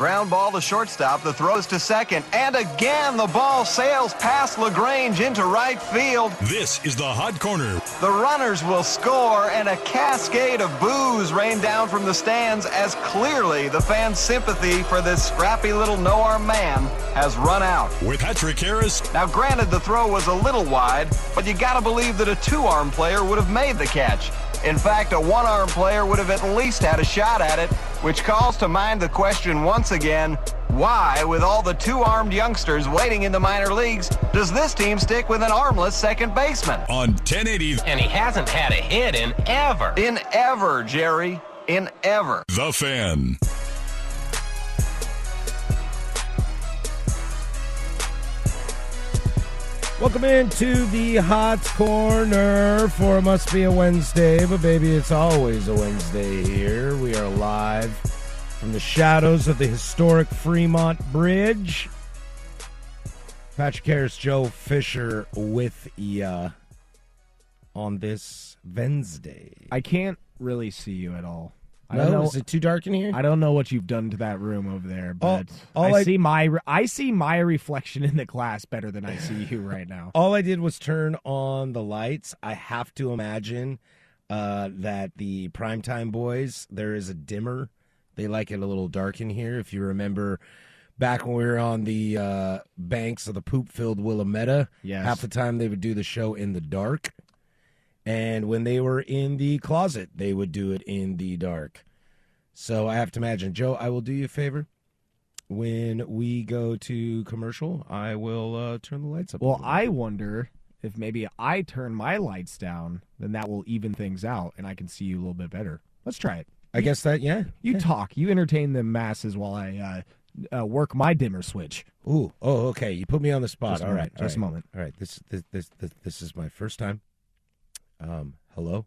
Ground ball to shortstop. The throws to second. And again, the ball sails past LaGrange into right field. This is the Hot Corner. The runners will score, and a cascade of boos rain down from the stands as clearly the fans' sympathy for this scrappy little no arm man has run out. With Patrick Harris. Now, granted, the throw was a little wide, but you gotta believe that a two arm player would have made the catch. In fact, a one arm player would have at least had a shot at it, which calls to mind the question once again why, with all the two armed youngsters waiting in the minor leagues, does this team stick with an armless second baseman? On 1080. And he hasn't had a hit in ever. In ever, Jerry. In ever. The Fan. Welcome into the hot corner for must be a Wednesday, but baby, it's always a Wednesday here. We are live from the shadows of the historic Fremont Bridge. Patrick Harris, Joe Fisher with ya on this Wednesday. I can't really see you at all. I No? don't know. Is it too dark in here? I don't know what you've done to that room over there, but all I, I- see my I see my reflection in the glass better than I see you right now. All I did was turn on the lights. I have to imagine uh, that the primetime boys, there is a dimmer. They like it a little dark in here. If you remember back when we were on the uh, banks of the poop filled Willamette, Yes. half the time they would do the show in the dark. And when they were in the closet, they would do it in the dark. So I have to imagine. Joe, I will do you a favor. When we go to commercial, I will uh, turn the lights up. Well, I wonder if maybe I turn my lights down, then that will even things out, and I can see you a little bit better. Let's try it. I guess that yeah. You yeah. talk. You entertain the masses while I uh, uh, work my dimmer switch. Ooh, oh, okay. You put me on the spot. Just all right, moment, all just a moment. All right, this, this this this this is my first time. Um, hello,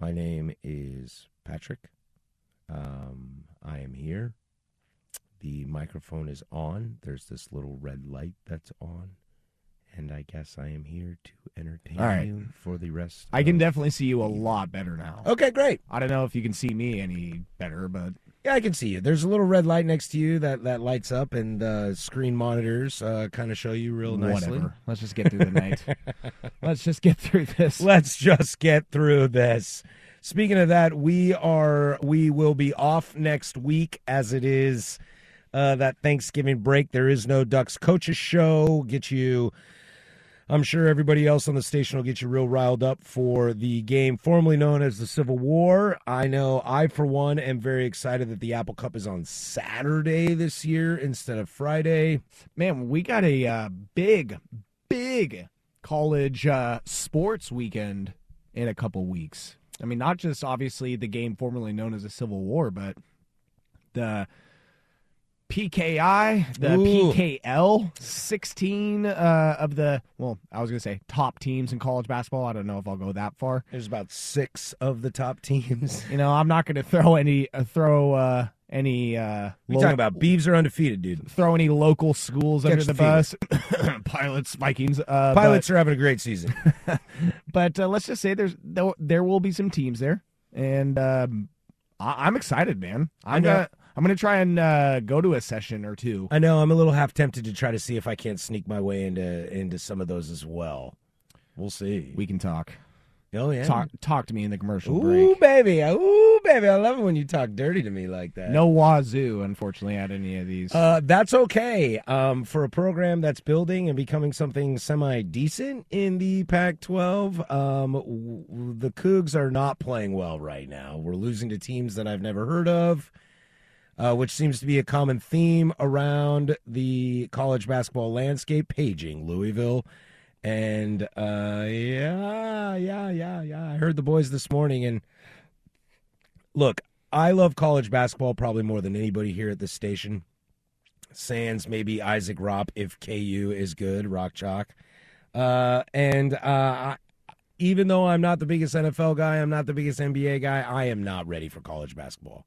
my name is Patrick. Um, I am here. The microphone is on. There's this little red light that's on, and I guess I am here to entertain All right. you for the rest. I can definitely see you a lot better now. Okay, great. I don't know if you can see me any better, but Yeah, I can see you. There's a little red light next to you that that lights up, and uh, screen monitors uh, kind of show you real nicely. whatever. Let's just get through the night. Let's just get through this. Let's just get through this. Speaking of that, we are we will be off next week as it is uh, that Thanksgiving break. There is no Ducks coaches show. Get you. I'm sure everybody else on the station will get you real riled up for the game formerly known as the Civil War. I know I, for one, am very excited that the Apple Cup is on Saturday this year instead of Friday. Man, we got a uh, big, big college uh, sports weekend in a couple weeks. I mean, not just obviously the game formerly known as the Civil War, but the PKI, the Ooh. PKL, 16 uh, of the, well, I was going to say top teams in college basketball. I don't know if I'll go that far. There's about six of the top teams. You know, I'm not going to throw any, uh, throw uh, any, uh, lo- talking about Beavs are undefeated, dude. throw any local schools Catch under the the bus. Pilots, Vikings. Uh, Pilots are having a great season. but, but uh, let's just say there's there, there will be some teams there, and um, I, I'm excited, man. I'm know. gonna I'm gonna try and uh, go to a session or two. I know I'm a little half tempted to try to see if I can't sneak my way into into some of those as well. We'll see. We can talk. oh yeah. Talk talk to me in the commercial Ooh, break. baby. Ooh, baby. I love it when you talk dirty to me like that. No wazoo, unfortunately, at any of these. Uh, that's okay. Um, for a program that's building and becoming something semi decent in the Pac 12, um, w- w- the Cougs are not playing well right now. We're losing to teams that I've never heard of, uh, which seems to be a common theme around the college basketball landscape, paging Louisville. And uh, yeah, yeah, yeah, yeah. I heard the boys this morning, and look, I love college basketball probably more than anybody here at this station. Sans maybe Isaac Ropp if KU is good, Rock Chalk. Uh, and uh, even though I'm not the biggest NFL guy, I'm not the biggest NBA guy, I am not ready for college basketball.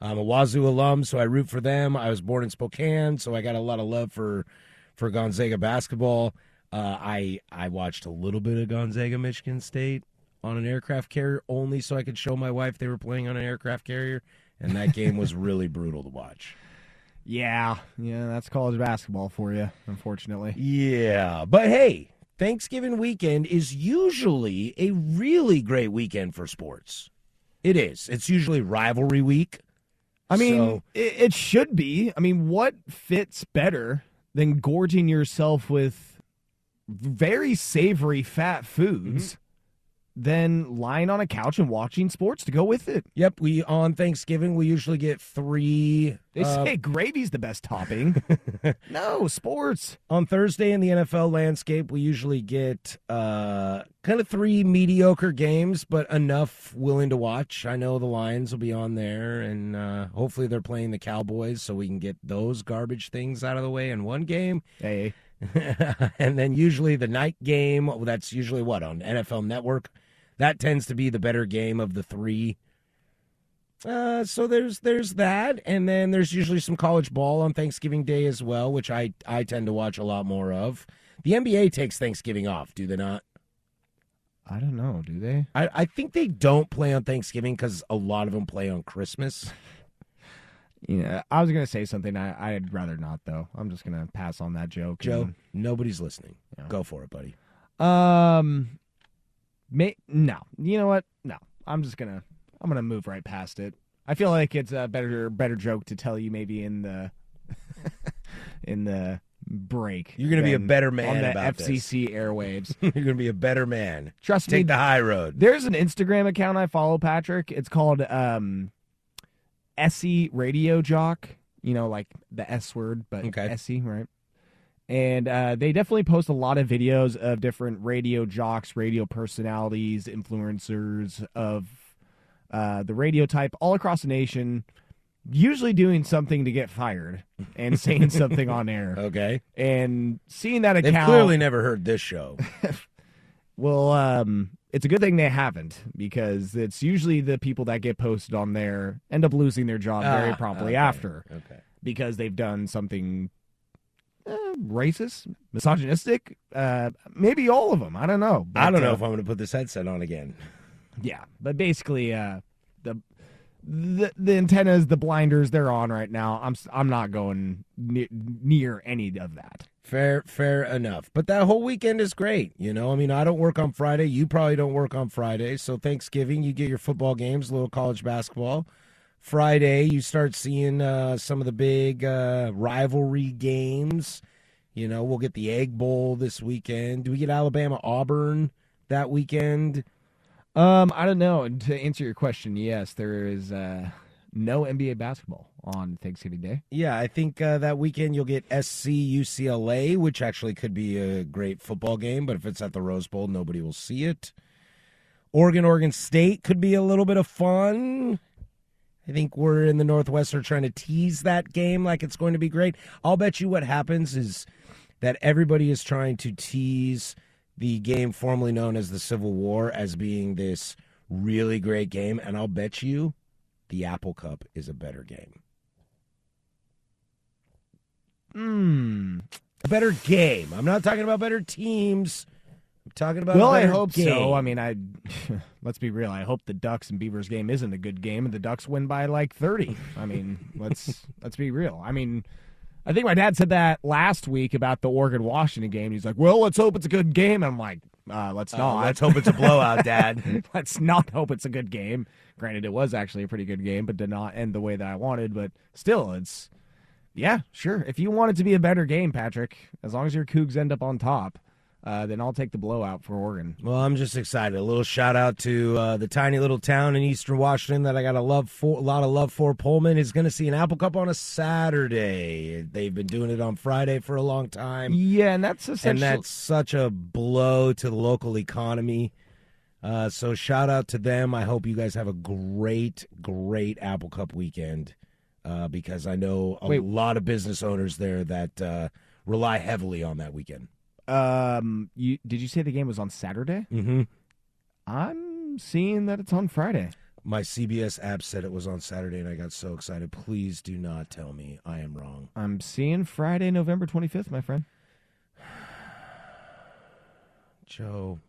I'm a Wazoo alum, so I root for them. I was born in Spokane, so I got a lot of love for for Gonzaga basketball. Uh, I I watched a little bit of Gonzaga Michigan State on an aircraft carrier only so I could show my wife they were playing on an aircraft carrier, and that game was really brutal to watch. yeah, yeah, that's college basketball for you, unfortunately. Yeah, but hey, Thanksgiving weekend is usually a really great weekend for sports. It is. It's usually rivalry week. I mean, So- it, it should be. I mean, what fits better than gorging yourself with very savory fat foods mm-hmm. Than lying on a couch and watching sports to go with it? Yep, we on Thanksgiving we usually get three. They uh, say gravy's the best topping. no, sports. on Thursday in the NFL landscape, we usually get uh, kind of three mediocre games, but enough willing to watch. I know the Lions will be on there, and uh, hopefully they're playing the Cowboys, so we can get those garbage things out of the way in one game. Hey, and then usually the night game, well, that's usually what on NFL Network. That tends to be the better game of the three. Uh, so there's there's that, and then there's usually some college ball on Thanksgiving Day as well, which I I tend to watch a lot more of. The NBA takes Thanksgiving off, do they not? I don't know. Do they? I, I think they don't play on Thanksgiving because a lot of them play on Christmas. Yeah, I was gonna say something. I, I'd rather not, though. I'm just gonna pass on that joke. Joe, and- nobody's listening. Go for it, buddy. Um, may no. You know what? No. I'm just gonna. I'm gonna move right past it. I feel like it's a better better joke to tell you maybe in the in the break. You're gonna be a better man on the about this. FCC airwaves. You're gonna be a better man. Trust me. Take the high road. There's an Instagram account I follow, Patrick. It's called um, Essie Radio Jock. You know, like the S word, but Okay. Essie, right? And uh, they definitely post a lot of videos of different radio jocks, radio personalities, influencers of uh, the radio type all across the nation, usually doing something to get fired and saying something on air. Okay. And seeing that account, They've clearly never heard this show. well, um, it's a good thing they haven't because it's usually the people that get posted on there end up losing their job very Ah, promptly okay, after Okay. because they've done something uh, racist, misogynistic, uh, maybe all of them. I don't know. I don't know uh, if I'm going to put this headset on again. yeah, but basically, uh, the the the antennas, the blinders, they're on right now. I'm I'm not going ne- near any of that. Fair, fair enough. But that whole weekend is great. You know, I mean, I don't work on Friday. You probably don't work on Friday. So Thanksgiving, you get your football games, a little college basketball. Friday, you start seeing uh, some of the big uh, rivalry games. You know, we'll get the Egg Bowl this weekend. Do we get Alabama Auburn that weekend? Um, I don't know. To answer your question, yes, there is uh, no NBA basketball on Thanksgiving Day. Yeah, I think uh, that weekend you'll get SC UCLA, which actually could be a great football game, but if it's at the Rose Bowl, nobody will see it. Oregon, Oregon State could be a little bit of fun. I think we're in the Northwest are trying to tease that game like it's going to be great. I'll bet you what happens is that everybody is trying to tease the game formerly known as the Civil War as being this really great game, and I'll bet you the Apple Cup is a better game. Hmm. a better game. I'm not talking about better teams. Talking about. Well, I hope game. so. I mean, I let's be real. I hope the Ducks and Beavers game isn't a good game, and the Ducks win by like thirty. I mean, let's let's be real. I mean, I think my dad said that last week about the Oregon Washington game. He's like, "Well, let's hope it's a good game." And I'm like, Uh, let's Uh, not. let's hope it's a blowout, Dad. let's not hope it's a good game. Granted, it was actually a pretty good game, but did not end the way that I wanted. But still, it's yeah, sure. If you want it to be a better game, Patrick, as long as your Cougs end up on top, uh, then I'll take the blowout for Oregon. Well, I'm just excited. A little shout out to uh, the tiny little town in Eastern Washington that I got a love for. A lot of love for. Pullman is going to see an Apple Cup on a Saturday. They've been doing it on Friday for a long time, Yeah, and that's and that's such a blow to the local economy. Uh, so shout out to them. I hope you guys have a great, great Apple Cup weekend uh, because I know a Wait. lot of business owners there that uh, rely heavily on that weekend. Um. You did you say the game was on Saturday? Mm-hmm. I'm seeing that it's on Friday. My CBS app said it was on Saturday, and I got so excited. Please do not tell me I am wrong. I'm seeing Friday, November 25th, my friend. Joe,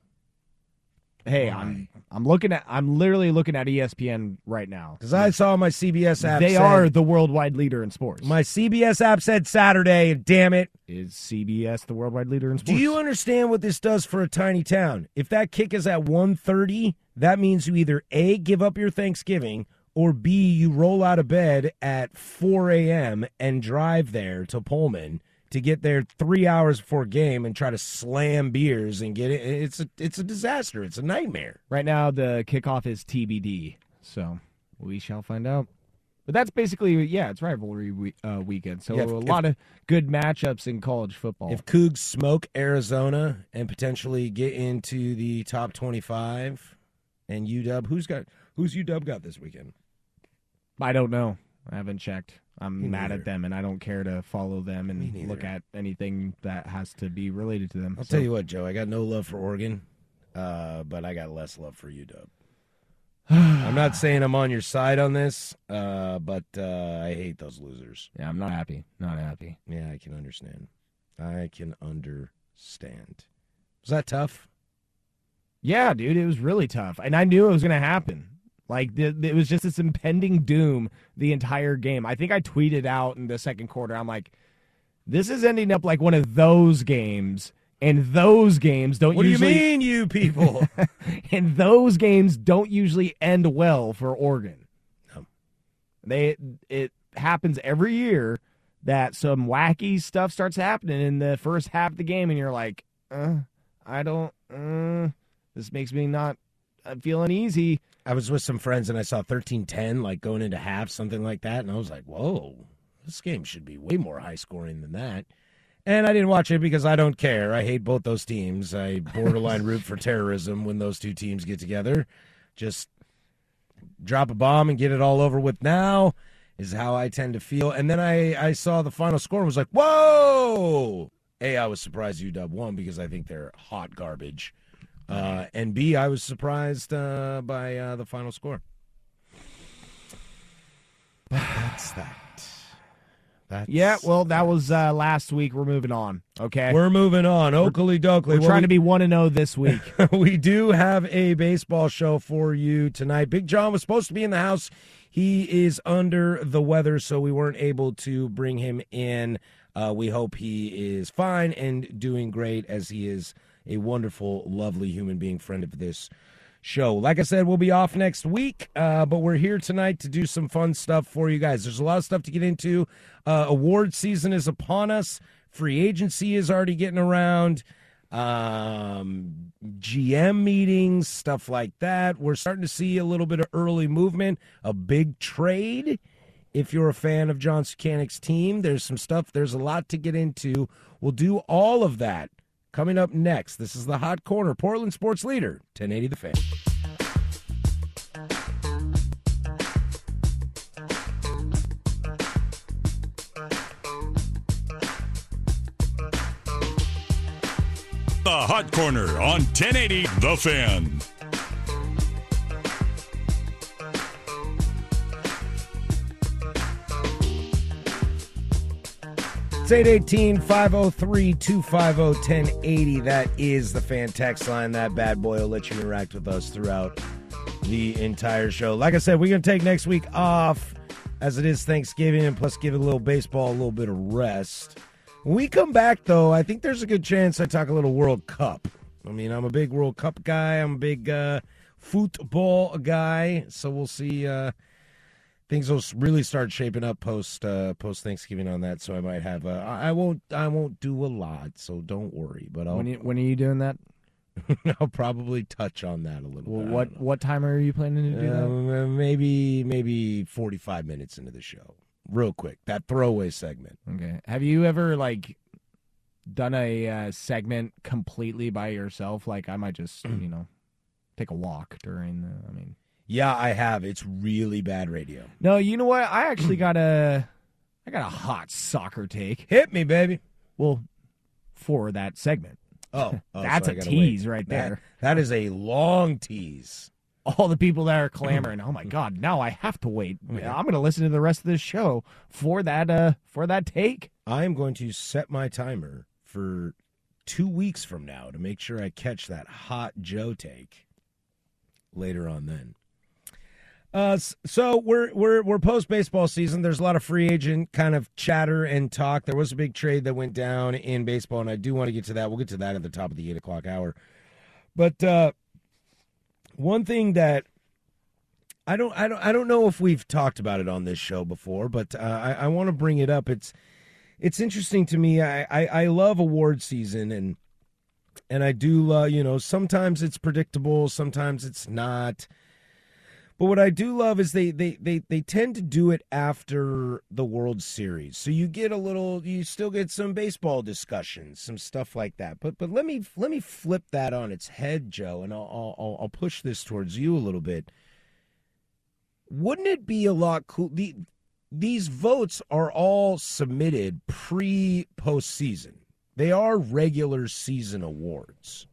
Hey, I'm I'm looking at I'm literally looking at ESPN right now. because I saw my CBS app. They said- are the worldwide leader in sports. My CBS app said Saturday. Damn it! is CBS the worldwide leader in sports? Do you understand what this does for a tiny town? If that kick is at 1.30, that means you either A, give up your Thanksgiving, or B, you roll out of bed at 4 a.m. and drive there to Pullman to get there three hours before game and try to slam beers and get it. It's a, it's a disaster. It's a nightmare. Right now, the kickoff is TBD, so we shall find out. But that's basically yeah, it's rivalry we, uh, weekend, so Yeah, if- a if- lot of good matchups in college football. If Cougs smoke Arizona and potentially get into the top 25 and UW, who's got who's UW got this weekend? I don't know, I haven't checked. I'm Me mad neither. at them, and I don't care to follow them Me and neither. look at anything that has to be related to them. I'll So- tell you what, Joe. I got no love for Oregon, uh, but I got less love for you, UW. I'm not saying I'm on your side on this, uh, but uh, I hate those losers. Yeah, I'm not happy. Not happy. Yeah, I can understand. I can understand. Was that tough? Yeah, dude, it was really tough, and I knew it was going to happen. Like the, it was just this impending doom the entire game. I think I tweeted out in the second quarter. I'm like, this is ending up like one of those games, and those games don't What usually. do you mean, you people? and those games don't usually end well for Oregon. No. They it happens every year that some wacky stuff starts happening in the first half of the game, and you're like, uh, I don't. Uh, this makes me not. I'm feeling easy. I was with some friends and I saw 13-10, like going into half, something like that, and I was like, "Whoa, this game should be way more high scoring than that." And I didn't watch it because I don't care. I hate both those teams. I borderline root for terrorism when those two teams get together. Just drop a bomb and get it all over with now is how I tend to feel. And then I, I saw the final score and was like, whoa! A, I was surprised UW won because I think they're hot garbage. Uh, and B, I was surprised uh, by uh, the final score. But that's that. That's, Yeah, well, that was uh, last week. We're moving on. Okay, we're moving on. Oakley Dokley. we're trying to be one and zero this week. we do have a baseball show for you tonight. Big John was supposed to be in the house. He is under the weather, so we weren't able to bring him in. Uh, we hope he is fine and doing great as he is a wonderful, lovely human being, friend of this show. Like I said, we'll be off next week, uh, but we're here tonight to do some fun stuff for you guys. There's a lot of stuff to get into. Uh, award season is upon us. Free agency is already getting around. Um, GM meetings, stuff like that. We're starting to see a little bit of early movement, a big trade. If you're a fan of John Sukanik's team, there's some stuff. There's a lot to get into. We'll do all of that coming up next. This is the Hot Corner, Portland Sports Leader, 1080 The Fan. The Hot Corner on 1080 The Fan. It's 818 503 250 1080. That is the fan text line. That bad boy will let you interact with us throughout the entire show. Like I said, we're going to take next week off as it is Thanksgiving and plus give a little baseball a little bit of rest. When we come back, though, I think there's a good chance I talk a little World Cup. I mean, I'm a big World Cup guy. I'm a big uh, football guy. So we'll see. Uh, things will really start shaping up post uh, post Thanksgiving on that. So I might have. Uh, I won't. I won't do a lot. So don't worry. But I'll. When, you, when are you doing that? I'll probably touch on that a little. Well, bit. What what time are you planning to do that? Um, maybe maybe 45 minutes into the show, real quick. That throwaway segment. Okay. Have you ever like done a uh, segment completely by yourself? Like I might just you know take a walk during. The, I mean, Yeah, I have. It's really bad radio. no. You know what? I actually got a I got a hot soccer take. Hit me, baby. Well, for that segment, Oh, oh, That's so a tease wait. right That- there. that is a long tease. all the people that are clamoring, oh my god, now I have to wait. I'm going to listen to the rest of this show for that uh for that take. I am going to set my timer for two weeks from now to make sure I catch that hot Joe take later on. Then, uh, so we're we're we're post baseball season. There's a lot of free agent kind of chatter and talk. There was a big trade that went down in baseball, and I do want to get to that. We'll get to that at the top of the eight o'clock hour. But uh, one thing that I don't, I don't, I don't know if we've talked about it on this show before, but uh, I, I want to bring it up. It's, it's interesting to me. I, I, I love award season, and and I do, uh, you know, sometimes it's predictable, sometimes it's not. But what I do love is they, they, they, they tend to do it after the World Series, so you get a little, you still get some baseball discussions, some stuff like that. But but let me let me flip that on its head, Joe, and I'll I'll, I'll push this towards you a little bit wouldn't it be a lot cool? The, these votes are all submitted pre postseason. They are regular season awards.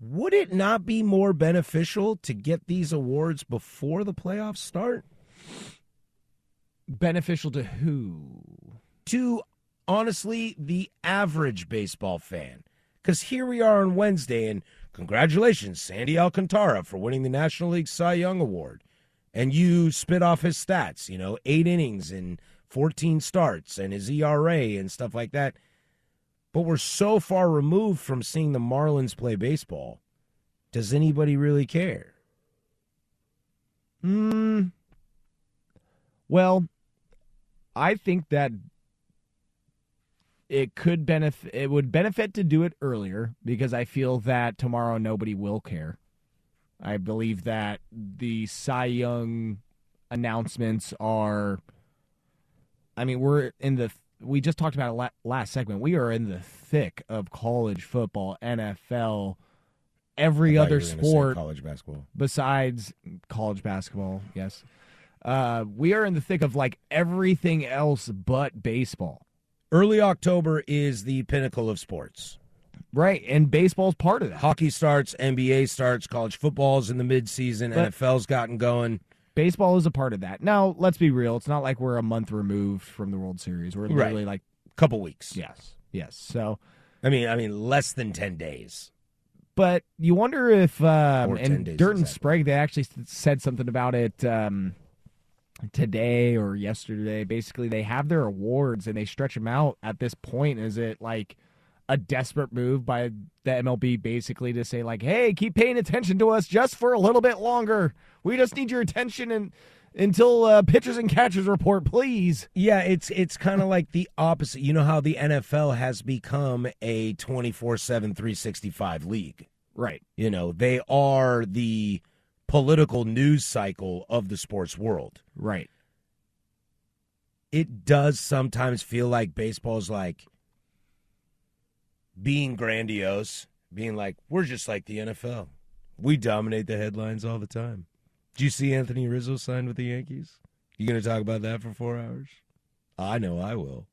Would it not be more beneficial to get these awards before the playoffs start? Beneficial to who? To honestly, the average baseball fan. Because here we are on Wednesday, and congratulations, Sandy Alcantara, for winning the National League Cy Young Award. And you spit off his stats, you know, eight innings and 14 starts and his ERA and stuff like that. But we're so far removed from seeing the Marlins play baseball. Does anybody really care? Hmm. Well, I think that it could benefit. It would benefit to do it earlier because I feel that tomorrow nobody will care. I believe that the Cy Young announcements are. I mean, we're in the. We just talked about it la- last segment. We are in the thick of college football, NFL, every other you were gonna say sport college basketball. besides college basketball, yes. Uh, we are in the thick of like everything else but baseball. Early October is the pinnacle of sports. Right. And baseball's part of that. Hockey starts, NBA starts, college football's in the midseason, But- NFL's gotten going. Baseball is a part of that. Now, let's be real. It's not like we're a month removed from the World Series. We're literally like, a Couple weeks. yes, yes. So, I mean, I mean, less than ten days. but you wonder if, um, and Dirt and exactly. Sprague, they actually said something about it um, today or yesterday. Basically, they have their awards and they stretch them out at this point. Is it like a desperate move by the MLB basically to say, like, hey, keep paying attention to us just for a little bit longer? We just need your attention and. Until uh, pitchers and catchers report, please. Yeah, it's it's kind of like the opposite. You know how the NFL has become a 24/7 365 league. Right. You know, they are the political news cycle of the sports world. Right. It does sometimes feel like baseball's like being grandiose, being like we're just like the NFL. We dominate the headlines all the time. Do you see Anthony Rizzo signed with the Yankees? You going to talk about that for 4 hours? I know I will.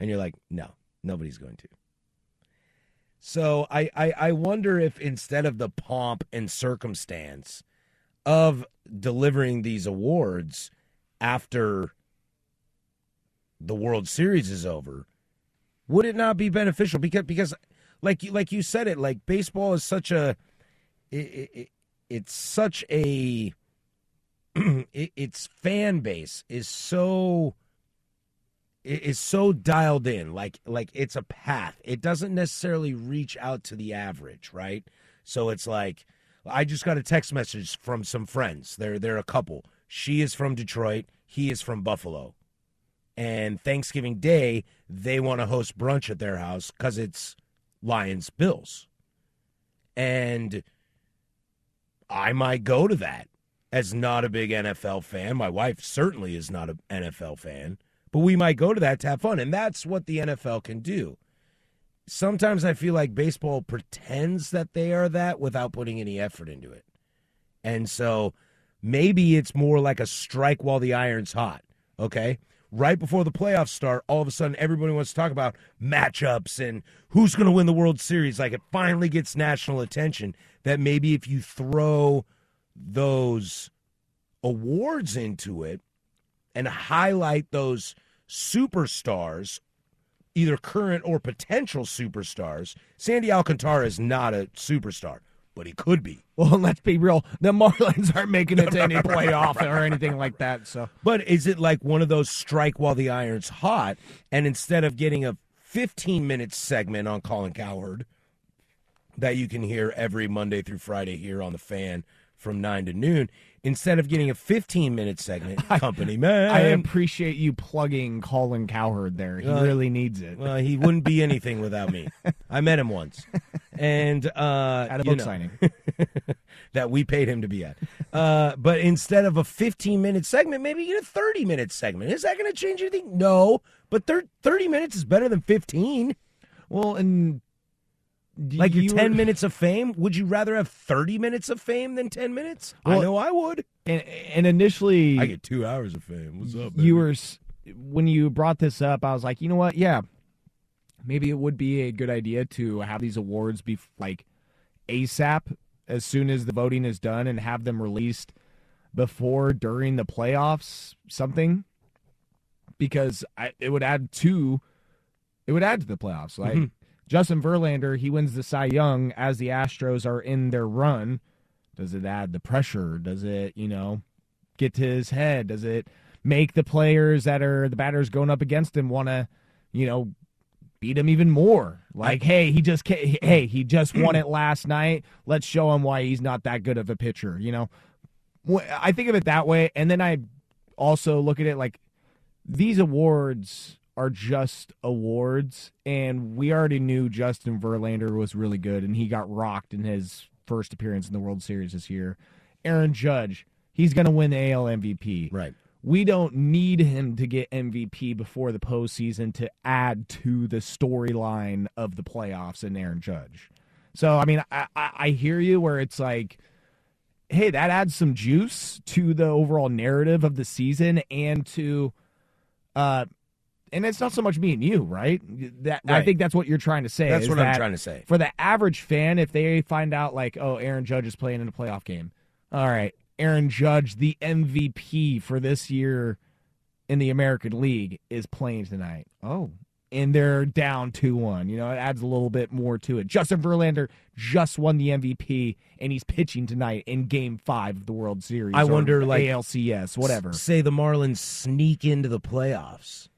And you're like, "No, nobody's going to." So I, I, I wonder if instead of the pomp and circumstance of delivering these awards after the World Series is over, would it not be beneficial? Because because like you like you said it, like baseball is such a it, it, it's such a it, its fan base is so is so dialed in, like like it's a path. It doesn't necessarily reach out to the average, right? So it's like I just got a text message from some friends. They're they're a couple. She is from Detroit. He is from Buffalo. And Thanksgiving Day, they want to host brunch at their house because it's Lions Bills. And I might go to that as not a big NFL fan. My wife certainly is not an NFL fan, but we might go to that to have fun. And that's what the NFL can do. Sometimes I feel like baseball pretends that they are that without putting any effort into it. And so maybe it's more like a strike while the iron's hot, okay? Right before the playoffs start, all of a sudden everybody wants to talk about matchups and who's going to win the World Series. Like it finally gets national attention that maybe if you throw those awards into it and highlight those superstars, either current or potential superstars. Sandy Alcantara is not a superstar, but he could be. Well, let's be real. The Marlins aren't making it to any playoff or anything like that. So, but is it like one of those strike while the iron's hot, and instead of getting a 15 minute segment on Colin Cowherd that you can hear every Monday through Friday here on the Fan from nine to noon, instead of getting a 15 minute segment, company man. I appreciate you plugging Colin Cowherd there. He uh, really needs it. Well, he wouldn't be anything without me. I met him once, and uh, at a book know, signing that we paid him to be at. Uh, but instead of a 15 minute segment, maybe you get a 30 minute segment. Is that going to change anything? No, but 30 minutes is better than 15. Well, and like your 10 minutes of fame? Would you rather have 30 minutes of fame than 10 minutes? Well, i know i would. and, and, initially i get two hours of fame. What's up baby? you were when you brought this up i was like you know what? Yeah. Maybe it would be a good idea to have these awards be like asap as soon as the voting is done and have them released before during the playoffs something. Because I, it would add to it would add to the playoffs. Like mm-hmm Justin Verlander, he wins the Cy Young as the Astros are in their run. Does it add the pressure? Does it, you know, get to his head? Does it make the players that are the batters going up against him want to, you know, beat him even more? Like, hey, he just hey, he just won it last night. Let's show him why he's not that good of a pitcher, you know. I think of it that way and then I also look at it like these awards are just awards, and we already knew Justin Verlander was really good, and he got rocked in his first appearance in the World Series this year. Aaron Judge, he's going to win the AL MVP. Right. We don't need him to get MVP before the postseason to add to the storyline of the playoffs and Aaron Judge. So, I mean, I, I, I hear you where it's like, hey, that adds some juice to the overall narrative of the season and to uh, and it's not so much me and you, right? That right. I think that's what you're trying to say. That's what that I'm trying to say. For the average fan, if they find out like, oh, Aaron Judge is playing in a playoff game, all right, Aaron Judge, the MVP for this year in the American League, is playing tonight. Oh, and they're down 2 1. You know, it adds a little bit more to it. Justin Verlander just won the MVP, and he's pitching tonight in game five of the World Series. I wonder, like, ALCS, whatever. Say the Marlins sneak into the playoffs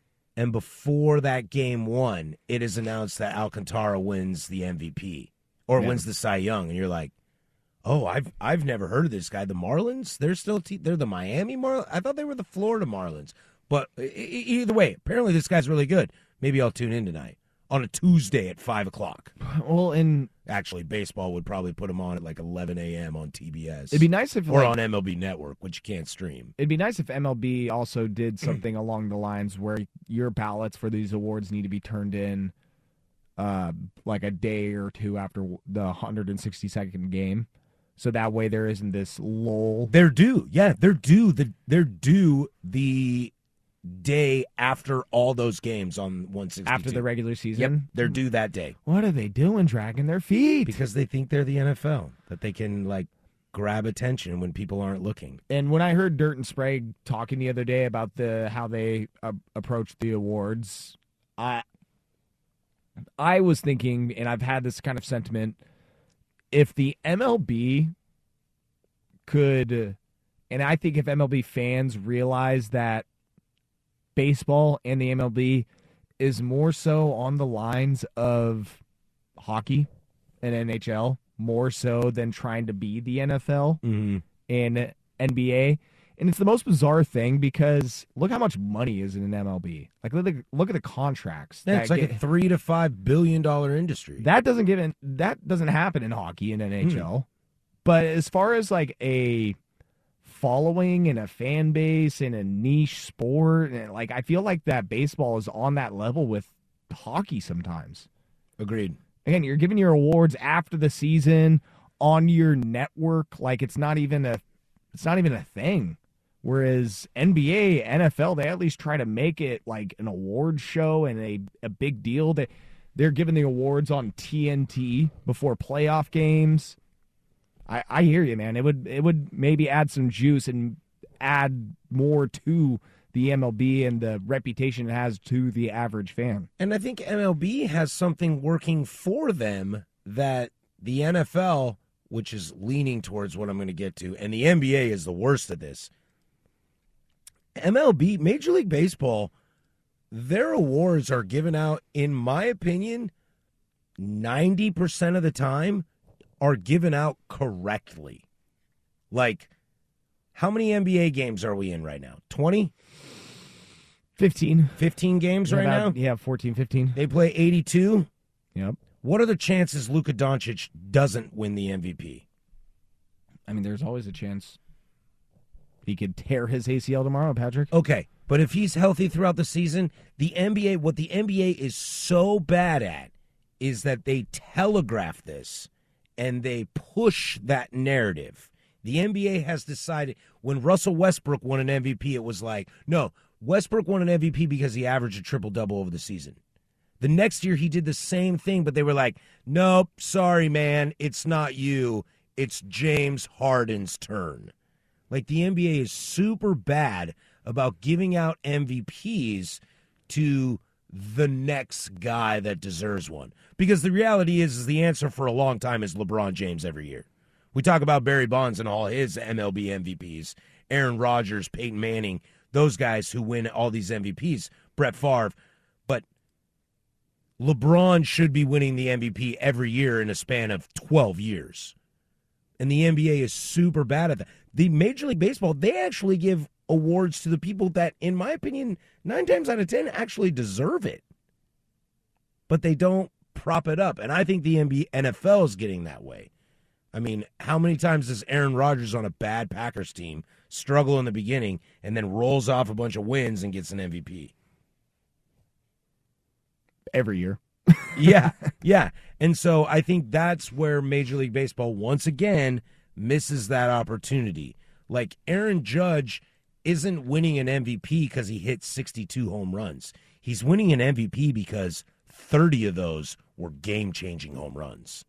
and before that game one, it is announced that Alcantara wins the MVP or yeah. wins the Cy Young, and you're like, "Oh, I've I've never heard of this guy." The Marlins, they're still te- they're the Miami Marlins. I thought they were the Florida Marlins, but either way, apparently this guy's really good. Maybe I'll tune in tonight on a Tuesday at five o'clock. Well, and actually, baseball would probably put them on at like eleven a.m. on TBS. It'd be nice if or like, on MLB Network, which you can't stream. It'd be nice if MLB also did something along the lines where your ballots for these awards need to be turned in, uh, like a day or two after the 162nd game. So that way there isn't this lull. They're due, yeah. They're due. The they're due the day after all those games on 162. After the regular season? Yep, they're due that day. What are they doing dragging their feet? Because they think they're the NFL, that they can like grab attention when people aren't looking. And when I heard Dirt and Sprague talking the other day about the how they uh, approach the awards, I I was thinking and I've had this kind of sentiment if the MLB could and I think if MLB fans realize that baseball and the MLB is more so on the lines of hockey and NHL, more so than trying to be the NFL Mm-hmm. and NBA. And it's the most bizarre thing because look how much money is in an MLB. Like look at the, look at the contracts. Yeah, it's like get- a three to five billion dollar industry. that doesn't give in, that doesn't happen in hockey and NHL. But as far as like a following and a fan base and a niche sport, and like I feel like that baseball is on that level with hockey sometimes. Agreed. Again, you're giving your awards after the season on your network, like it's not even a it's not even a thing. Whereas NBA, NFL, they at least try to make it like an award show and a, a big deal. That they're giving the awards on TNT before playoff games. I, I hear you, man. It would it would maybe add some juice and add more to the MLB and the reputation it has to the average fan. And I think MLB has something working for them that the NFL, which is leaning towards what I'm going to get to, and the NBA is the worst of this. MLB, Major League Baseball, their awards are given out, in my opinion, 90% of the time are given out correctly. Like, how many NBA games are we in right now? 20? 15 15 games right About- now? Yeah, 14, 15. They play 82. Yep. What are the chances Luka Doncic doesn't win the MVP? I mean, there's always a chance he could tear his ACL tomorrow, Patrick. Okay, but if he's healthy throughout the season, the NBA, what the NBA is so bad at is that they telegraph this and they push that narrative. The NBA has decided when Russell Westbrook won an MVP, it was like, no, Westbrook won an MVP because he averaged a triple double over the season. The next year he did the same thing, but they were like, nope, sorry, man, it's not you. It's James Harden's turn. Like the NBA is super bad about giving out MVPs to the next guy that deserves one. Because the reality is, is the answer for a long time is LeBron James every year. We talk about Barry Bonds and all his MLB MVPs, Aaron Rodgers, Peyton Manning, those guys who win all these MVPs, Brett Favre. But LeBron should be winning the MVP every year in a span of 12 years. And the NBA is super bad at that. The Major League Baseball, they actually give awards to the people that, in my opinion, nine times out of 10 actually deserve it. But they don't prop it up. And I think the NBA, NFL is getting that way. I mean, how many times does Aaron Rodgers on a bad Packers team struggle in the beginning and then rolls off a bunch of wins and gets an MVP? Every year. yeah, yeah. And so I think that's where Major League Baseball once again misses that opportunity. Like Aaron Judge isn't winning an MVP because he hit 62 home runs. He's winning an MVP because 30 of those were game changing home runs.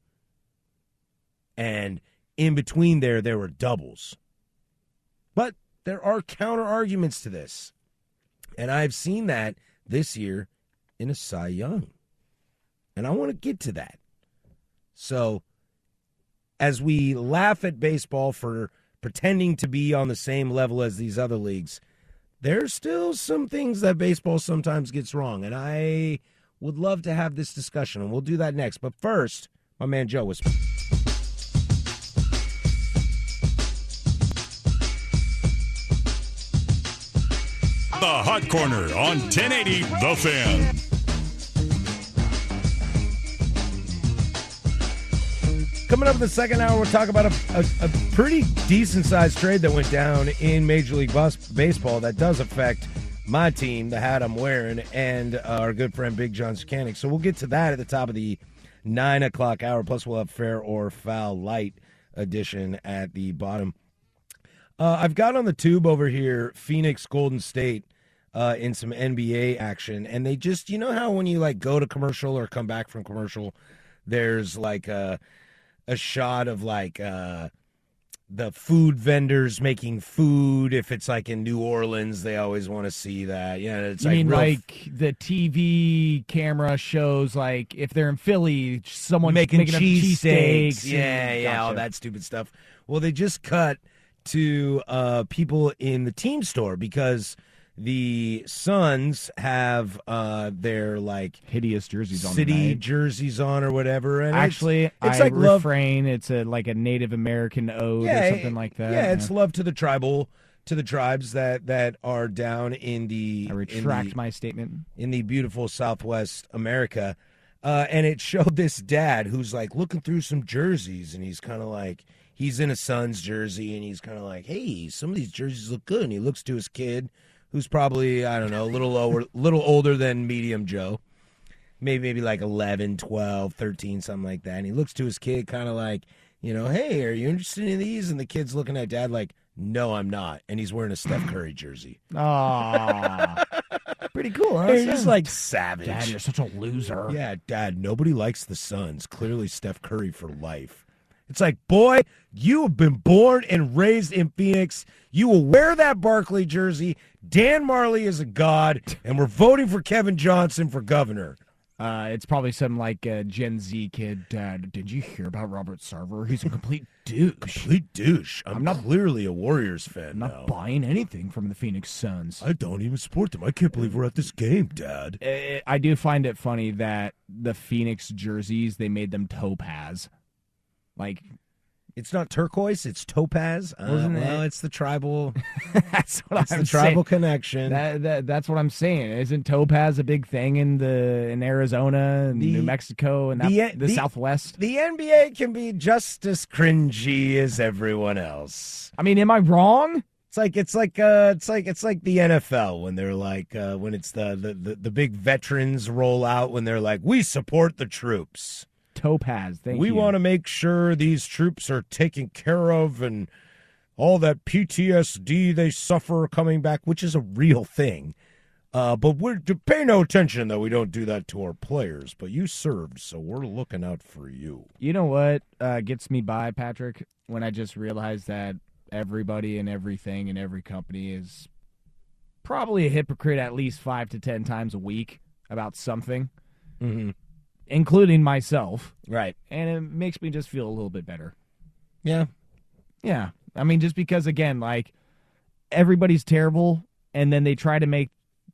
And in between there, there were doubles. But there are counter arguments to this. And I've seen that this year in a Cy Young. And I want to get to that. So, as we laugh at baseball for pretending to be on the same level as these other leagues, there's still some things that baseball sometimes gets wrong. And I would love to have this discussion, and we'll do that next. But first, my man Joe was. The Hot Corner on 1080 The Fan. Coming up in the second hour, we'll talk about a, a, a pretty decent sized trade that went down in Major League Bus- Baseball that does affect my team, the hat I'm wearing, and our good friend Big John Scannick. So we'll get to that at the top of the nine o'clock hour. Plus, we'll have fair or foul light edition at the bottom. Uh, I've got on the tube over here Phoenix Golden State uh, in some NBA action, and they just, you know how when you like go to commercial or come back from commercial, there's like a a shot of like uh, the food vendors making food. If it's like in New Orleans, they always want to see that. Yeah, it's you like mean like the TV camera shows, like if they're in Philly, someone making, making up cheesesteaks. cheesesteaks. Yeah, yeah, all that stupid stuff. Well, they just cut to uh, people in the team store because The Suns have uh, their like Hideous jerseys on city jerseys on or whatever. And Actually, it's, I like love. refrain. It's a like a Native American ode Yeah, or something like that. Yeah, it's love to the tribal to the tribes that that are down in the I in retract the- my statement. in the beautiful Southwest America. Uh, and it showed this dad who's like looking through some jerseys and he's kind of like, he's in a Suns jersey and he's kind of like, hey, some of these jerseys look good. And he looks to his kid who's probably, I don't know, a little lower, little older than medium Joe. Maybe, maybe like 11, 12, 13, something like that. And he looks to his kid kind of like, you know, hey, are you interested in these? And the kid's looking at dad like, no, I'm not. And he's wearing a Steph Curry jersey. Ah, pretty cool. Huh? He's just like savage. Dad, you're such a loser. Yeah, Dad, nobody likes the Suns. Clearly, Steph Curry for life. It's like, boy, you have been born and raised in Phoenix. You will wear that Barkley jersey. Dan Majerle is a god, and we're voting for Kevin Johnson for governor. Uh, it's probably some like uh, Gen Z kid. Dad, did you hear about Robert Sarver? He's a complete douche. Complete douche. I'm, I'm not- clearly a Warriors fan I'm not now. buying anything from the Phoenix Suns. I don't even support them. I can't believe we're at this game, Dad. I- I do find it funny that the Phoenix jerseys they made them topaz. Like It's not turquoise. It's topaz. Uh, well, it- it's the tribal. that's what It's I'm the tribal saying. connection. That, that that's what I'm saying. Isn't topaz a big thing in the in Arizona and The- New Mexico and that, the- the, the- Southwest? the NBA can be just as cringy as everyone else. I mean, am I wrong? It's like it's like uh it's like it's like the NFL when they're like uh when it's the, the, the big veterans roll out when they're like we support the troops. Topaz. Thank we you. want to make sure these troops are taken care of and all that PTSD they suffer coming back, which is a real thing. Uh, but we're to pay no attention that we don't do that to our players. But you served, so we're looking out for you. You know what uh, gets me by, Patrick? When I just realized that everybody and everything and every company is probably a hypocrite at least five to ten times a week about something, Mm-hmm. Including myself. Right? And it makes me just feel a little bit better. Yeah. Yeah. I mean, just because, again, like everybody's terrible and then they try to make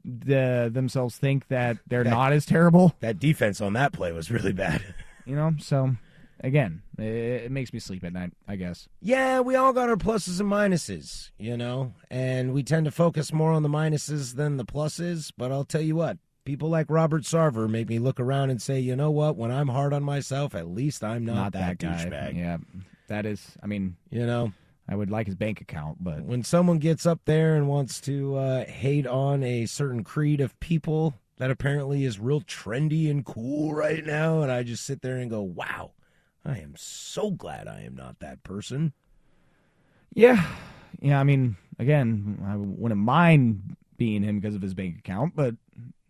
the themselves think that they're That- not as terrible, That defense on that play was really bad. you know? So, again, it, it makes me sleep at night, I guess. Yeah, we all got our pluses and minuses, you know, and we tend to focus more on the minuses than the pluses. But I'll tell you what, people like Robert Sarver make me look around and say, you know what, when I'm hard on myself, at least I'm not, that, guy. douchebag. Yeah. That is, I mean, You know, I would like his bank account, but when someone gets up there and wants to uh, hate on a certain creed of people that apparently is real trendy and cool right now, and I just sit there and go, wow, I am so glad I am not that person. yeah. Yeah, I mean, again, I wouldn't mind being him because of his bank account, but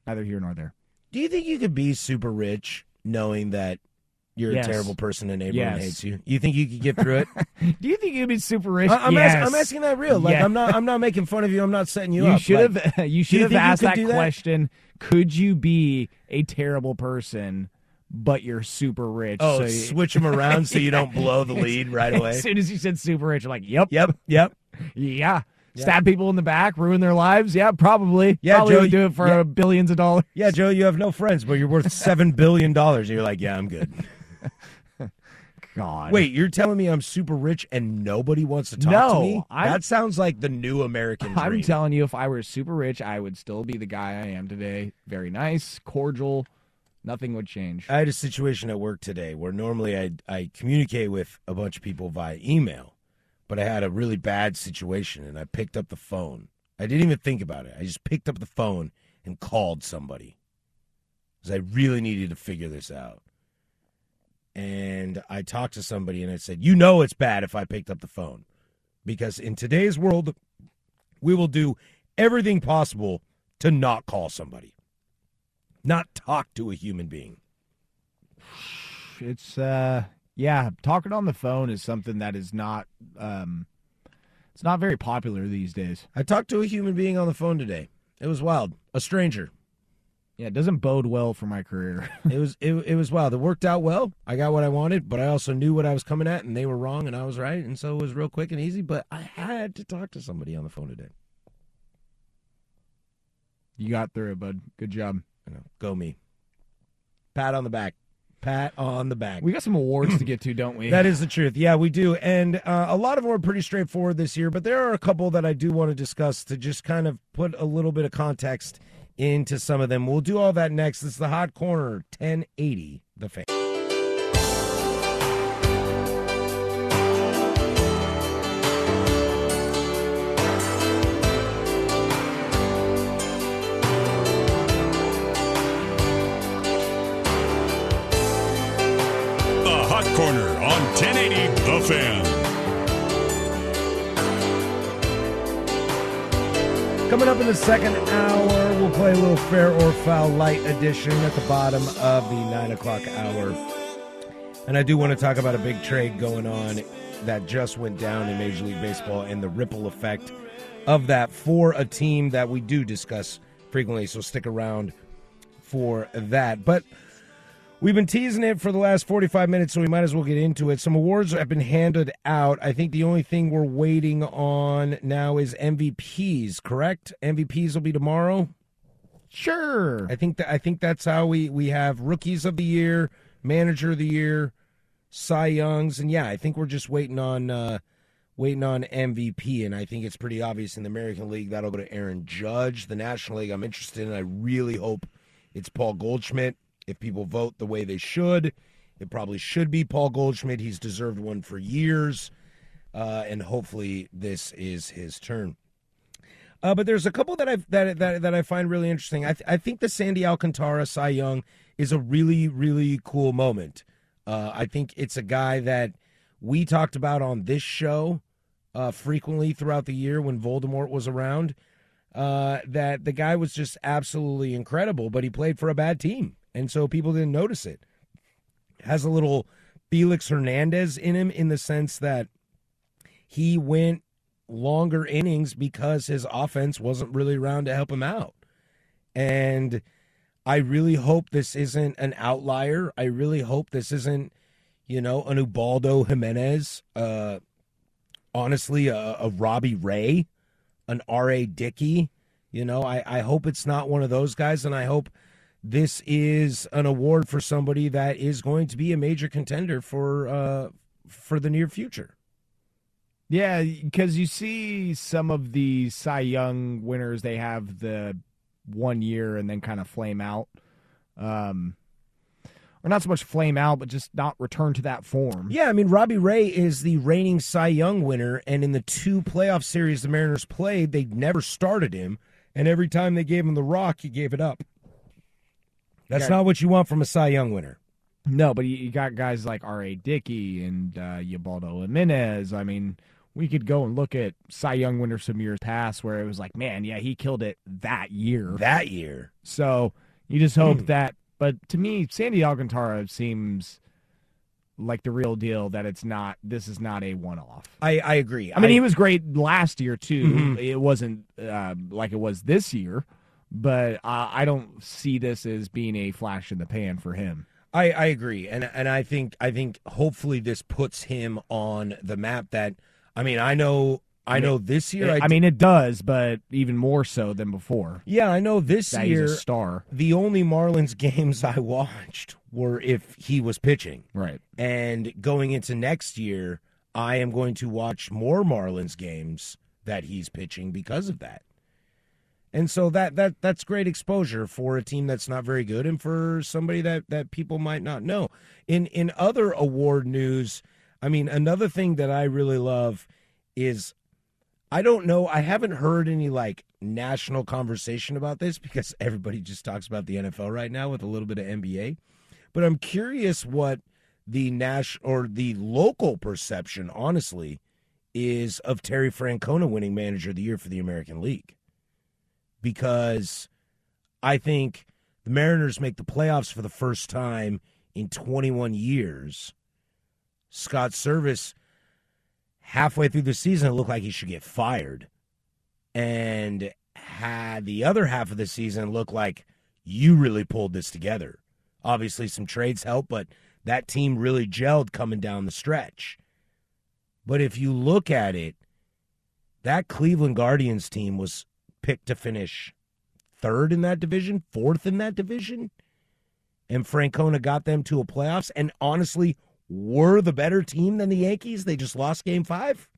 neither here nor there. Do you think you could be super rich knowing that you're Yes. a terrible person and everyone Yes. hates you? You think you could get through it? Do you think you'd be super rich? I- I'm, yes. ask- I'm asking that real. Like Yeah. I'm not. I'm not making fun of you. I'm not setting you, up. You up. should Like, have. You should have think you asked could that do that? question. Could you be a terrible person, but you're super rich? Oh, so you- switch them around so you don't blow the lead right away. As soon as you said super rich, you're like, yep, Yep. Yep. yeah. Stab people in the back, ruin their lives. Yeah, probably. Yeah, probably Joe, would do it for yeah. Uh, billions of dollars. Yeah, Joe, you have no friends, but you're worth seven billion dollars. You're like, yeah, I'm good. God. Wait, you're telling me I'm super rich and nobody wants to talk No, to me? I'm- that sounds like the new American dream. I'm telling you, if I were super rich, I would still be the guy I am today. Very nice, cordial. Nothing would change. I had a situation at work today where normally I I communicate with a bunch of people via email, but I had a really bad situation and I picked up the phone. I didn't even think about it. I just picked up the phone and called somebody because I really needed to figure this out. And I talked to somebody and I said, "You know it's bad if I picked up the phone because in today's world, we will do everything possible to not call somebody, not talk to a human being." it's uh yeah talking on the phone is something that is not um it's not very popular these days I talked to a human being on the phone today. It was wild. A stranger. yeah it doesn't bode well for my career It was it, it was wild. It worked out well. I got what I wanted, but I also knew what I was coming at, and they were wrong, and I was right, and so it was real quick and easy. But I had to talk to somebody on the phone today. You got through it, bud. Good job. Go me. Pat on the back. Pat on the back. We got some awards to get to, don't we? That is the truth. Yeah, we do. And uh, a lot of them are pretty straightforward this year, but there are a couple that I do want to discuss to just kind of put a little bit of context into some of them. We'll do all that next. Is the Hot Corner 1080, the fan. Fan. Coming up in the second hour, we'll play a little fair or foul light edition at the bottom of the nine o'clock hour. And I do want to talk about a big trade going on that just went down in Major League Baseball and the ripple effect of that for a team that we do discuss frequently. So stick around for that. But We've been teasing it for the last 45 minutes, so we might as well get into it. Some awards have been handed out. I think the only thing we're waiting on now is MVPs, correct? MVPs will be tomorrow. Sure. I think that I think that's how we we have rookies of the year, manager of the year, Cy Youngs, and yeah, I think we're just waiting on uh waiting on MVP, and I think it's pretty obvious in the American League that'll go to Aaron Judge. The National League, I'm interested in. I really hope it's Paul Goldschmidt. If people vote the way they should, it probably should be Paul Goldschmidt. He's deserved one for years, uh, and hopefully this is his turn. Uh, but there's a couple that I that that that I find really interesting. I th- I think the Sandy Alcantara Cy Young is a really really cool moment. Uh, I think it's a guy that we talked about on this show uh, frequently throughout the year when Voldemort was around. Uh, that the guy was just absolutely incredible, but he played for a bad team, and so people didn't notice it. Has a little Felix Hernandez in him in the sense that he went longer innings because his offense wasn't really around to help him out. And I really hope this isn't an outlier. I really hope this isn't, you know, an Ubaldo Jimenez, uh, honestly, a, a Robbie Ray, an R.A. Dickey. You know, I, I hope it's not one of those guys, and I hope this is an award for somebody that is going to be a major contender for uh, for the near future. Yeah, because you see some of the Cy Young winners, they have the one year and then kind of flame out. Um, or not so much flame out, but just not return to that form. Yeah, I mean, Robbie Ray is the reigning Cy Young winner, and in the two playoff series the Mariners played, they never started him, and every time they gave him the rock, he gave it up. That's Yeah. not what you want from a Cy Young winner. No, but you you got guys like R.A. Dickey and uh, Ubaldo Jimenez. I mean, we could go and look at Cy Young winners some years past where it was like, man, yeah, he killed it that year. That year. So you just hope Hmm. that. But to me, Sandy Alcantara seems like the real deal. That it's not. This is not a one-off. I, I agree. I mean, he was great last year too. Mhm. It wasn't uh, like it was this year, but uh, I don't see this as being a flash in the pan for him. I, I agree, and and I think I think hopefully this puts him on the map. That I mean, I know I know this year. I, I, mean, it does, but even more so than before. yeah, I know this year. he's a star, the only Marlins games I watched were if he was pitching. right? And going into next year, I am going to watch more Marlins games that he's pitching because of that. And so that that that's great exposure for a team that's not very good and for somebody that that people might not know. In in other award news, I mean another thing that I really love is I don't know, I haven't heard any like national conversation about this because everybody just talks about the NFL right now with a little bit of NBA. But I'm curious what the Nash or the local perception, honestly, is of Terry Francona winning Manager of the Year for the American League. Because I think the Mariners make the playoffs for the first time in 21 years. Scott Servais, halfway through the season, it looked like he should get fired. And had the other half of the season look like you really pulled this together. Obviously, some trades help, but that team really gelled coming down the stretch. But if you look at it, that Cleveland Guardians team was picked to finish third in that division, fourth in that division, and Francona got them to a playoffs, and honestly were the better team than the Yankees. They just lost Game Five.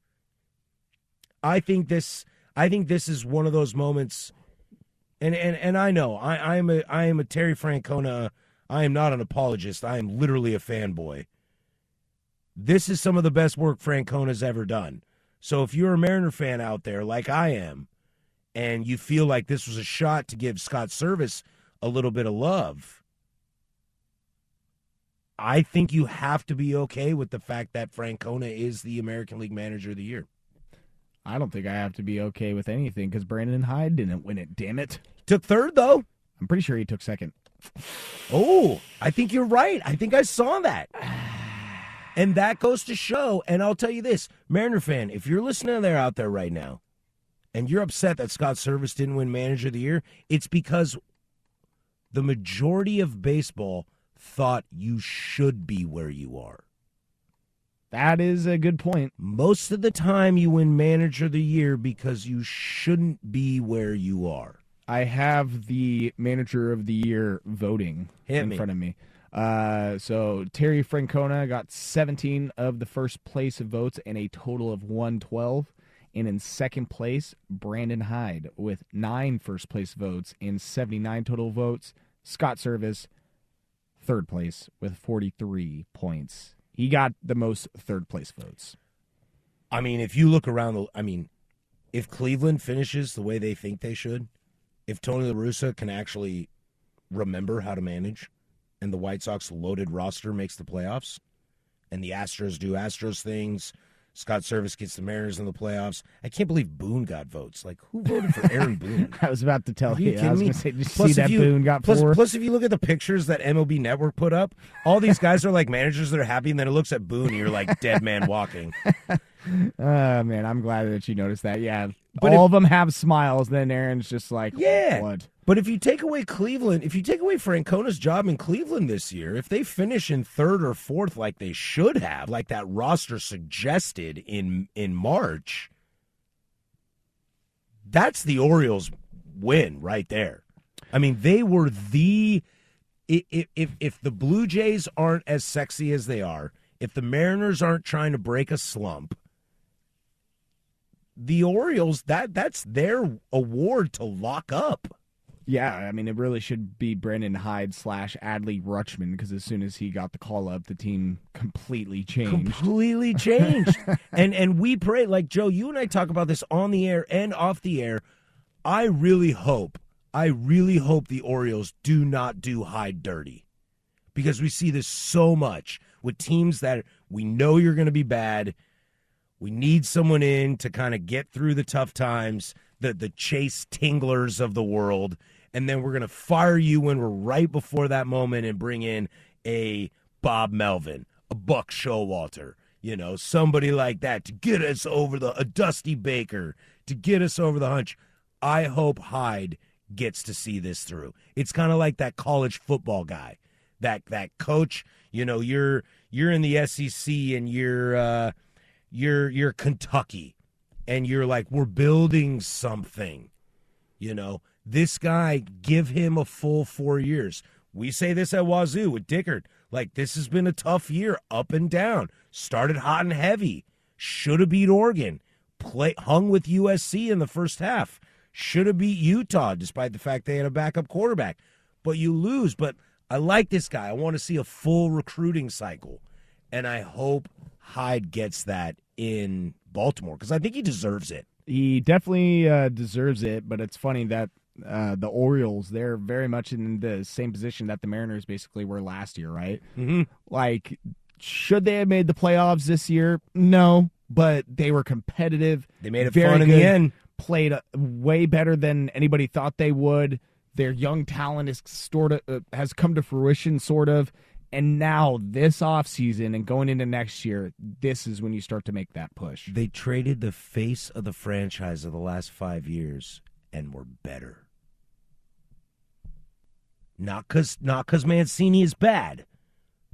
I think this. I think this is one of those moments, and and and I know I I am a I am a Terry Francona. I am not an apologist. I am literally a fanboy. This is some of the best work Francona's ever done. So if you're a Mariner fan out there, like I am, and you feel like this was a shot to give Scott Servais a little bit of love, I think you have to be okay with the fact that Francona is the American League Manager of the Year. I don't think I have to be okay with anything because Brandon Hyde didn't win it. Damn it! Took third though. I'm pretty sure he took second. Oh, I think you're right. I think I saw that. And that goes to show, and I'll tell you this, Mariner fan, if you're listening there out there right now, and you're upset that Scott Servais didn't win Manager of the Year, it's because the majority of baseball thought you should be where you are. That is a good point. Most of the time, you win Manager of the Year because you shouldn't be where you are. I have the Manager of the Year voting Hit in me. front of me. Uh, so Terry Francona got 17 of the first place votes and a total of 112. And in second place, Brandon Hyde with nine first place votes and 79 total votes. Scott Servais, third place with 43 points. He got the most third place votes. I mean, if you look around the, I mean, if Cleveland finishes the way they think they should, if Tony La Russa can actually remember how to manage, and the White Sox loaded roster makes the playoffs, and the Astros do Astros things, Scott Servais gets the Mariners in the playoffs. I can't believe Boone got votes. Like, who voted for Aaron Boone? I was about to tell Are you you. I was going to say, did you Plus, see if that you- Boone got plus, four? plus, if you look at the pictures that MLB Network put up, all these guys are like managers that are happy, and then it looks at Boone, and you're like dead man walking. Oh man, I'm glad that you noticed that. Yeah, But all if- of them have smiles. Then Aaron's just like, Yeah. what? But if you take away Cleveland, if you take away Francona's job in Cleveland this year, if they finish in third or fourth like they should have, like that roster suggested in in March, that's the Orioles win right there. I mean, they were the i- i- if if the Blue Jays aren't as sexy as they are, if the Mariners aren't trying to break a slump, the Orioles that that's their award to lock up. Yeah, I mean, it really should be Brandon Hyde slash Adley Rutschman because as soon as he got the call up, the team completely changed. completely changed. and and we pray like Joe, you and I talk about this on the air and off the air. I really hope, I really hope the Orioles do not do Hyde dirty. Because we see this so much with teams that we know you're going to be bad. We need someone in to kind of get through the tough times, the the chase tinglers of the world, and then we're going to fire you when we're right before that moment and bring in a Bob Melvin, a Buck Showalter, you know, somebody like that to get us over the a Dusty Baker to get us over the hunch. I hope Hyde gets to see this through. It's kind of like that college football guy, that that coach. You know, you're you're in the SEC and you're uh, you're you're Kentucky, and you're like we're building something. You know, this guy, give him a full four years. We say this at Wazoo with Dickert. Like, this has been a tough year, up and down. Started hot and heavy. Should have beat Oregon. Play hung with USC in the first half. Should have beat Utah, despite the fact they had a backup quarterback. But you lose. But I like this guy. I want to see a full recruiting cycle. And I hope Hyde gets that in Baltimore because I think he deserves it. He definitely uh, deserves it, but it's funny that uh, the Orioles they're very much in the same position that the Mariners basically were last year, right? Mm-hmm. Like, should they have made the playoffs this year? No, but they were competitive. They made it fun in the end. Played uh, way better than anybody thought they would. Their young talent is sort of uh, has come to fruition, sort of. And now this offseason and going into next year, this is when you start to make that push. They traded the face of the franchise of the last five years and were better. Not because not because Mancini is bad,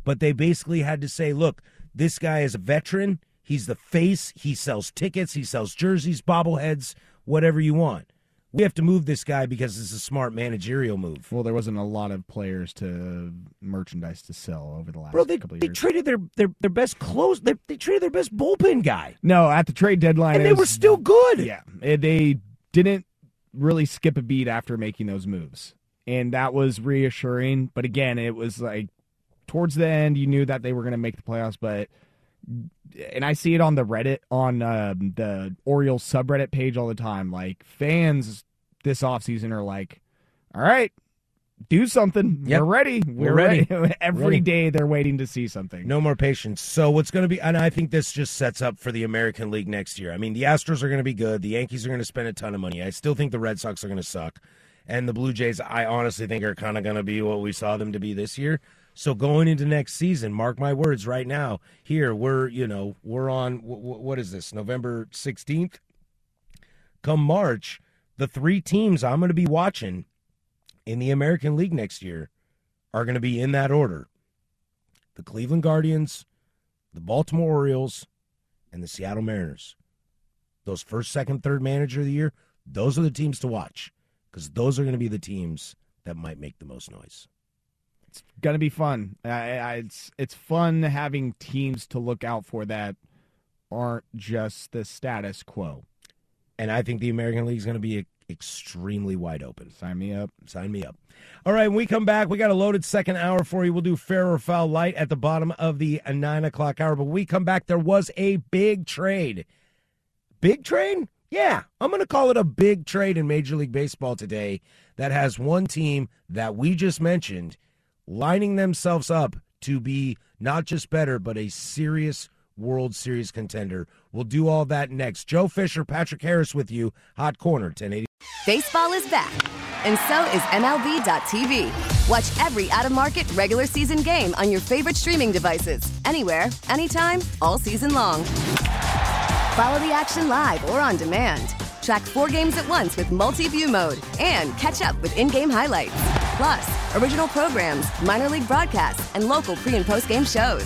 but they basically had to say, look, this guy is a veteran. He's the face. He sells tickets. He sells jerseys, bobbleheads, whatever you want. We have to move this guy because it's a smart managerial move. Well, there wasn't a lot of players to merchandise to sell over the last Bro, they, couple they years. traded their their their best close. They, they traded their best bullpen guy, no, at the trade deadline, and they was- were still good. Yeah, they didn't really skip a beat after making those moves, and that was reassuring. But again, it was like towards the end, you knew that they were going to make the playoffs, but and I see it on the Reddit on um, the Orioles subreddit page all the time. Like fans this offseason are like, "All right, do something. Yep. We're ready. We're, We're ready. Every Ready. day they're waiting to see something. No more patience. So what's going to be, and I think this just sets up for the American League next year. I mean, the Astros are going to be good. The Yankees are going to spend a ton of money. I still think the Red Sox are going to suck, and the Blue Jays, I honestly think are kind of going to be what we saw them to be this year. So going into next season, mark my words right now. Here we're, you know, we're on wh- wh- what is this? November sixteenth. Come March, the three teams I'm going to be watching in the American League next year are going to be in that order the Cleveland Guardians, the Baltimore Orioles, and the Seattle Mariners. Those first, second, third manager of the year, those are the teams to watch because those are going to be the teams that might make the most noise. It's gonna be fun. I, I, it's it's fun having teams to look out for that aren't just the status quo. And I think the American League is going to be extremely wide open. Sign me up. Sign me up. All right, when we come back, we got a loaded second hour for you. We'll do fair or foul light at the bottom of the uh, nine o'clock hour. But when we come back, there was a big trade. Big trade? Yeah, I'm going to call it a big trade in Major League Baseball today that has one team that we just mentioned lining themselves up to be not just better, but a serious World Series contender. We'll do all that next. Joe Fisher, Patrick Harris with you. Hot Corner, 1080. Baseball is back, and so is MLB.tv. Watch every out of market regular season game on your favorite streaming devices, anywhere, anytime, all season long. Follow the action live or on demand. Track four games at once with multi view mode and catch up with in game highlights. Plus, original programs, minor league broadcasts, and local pre and post game shows.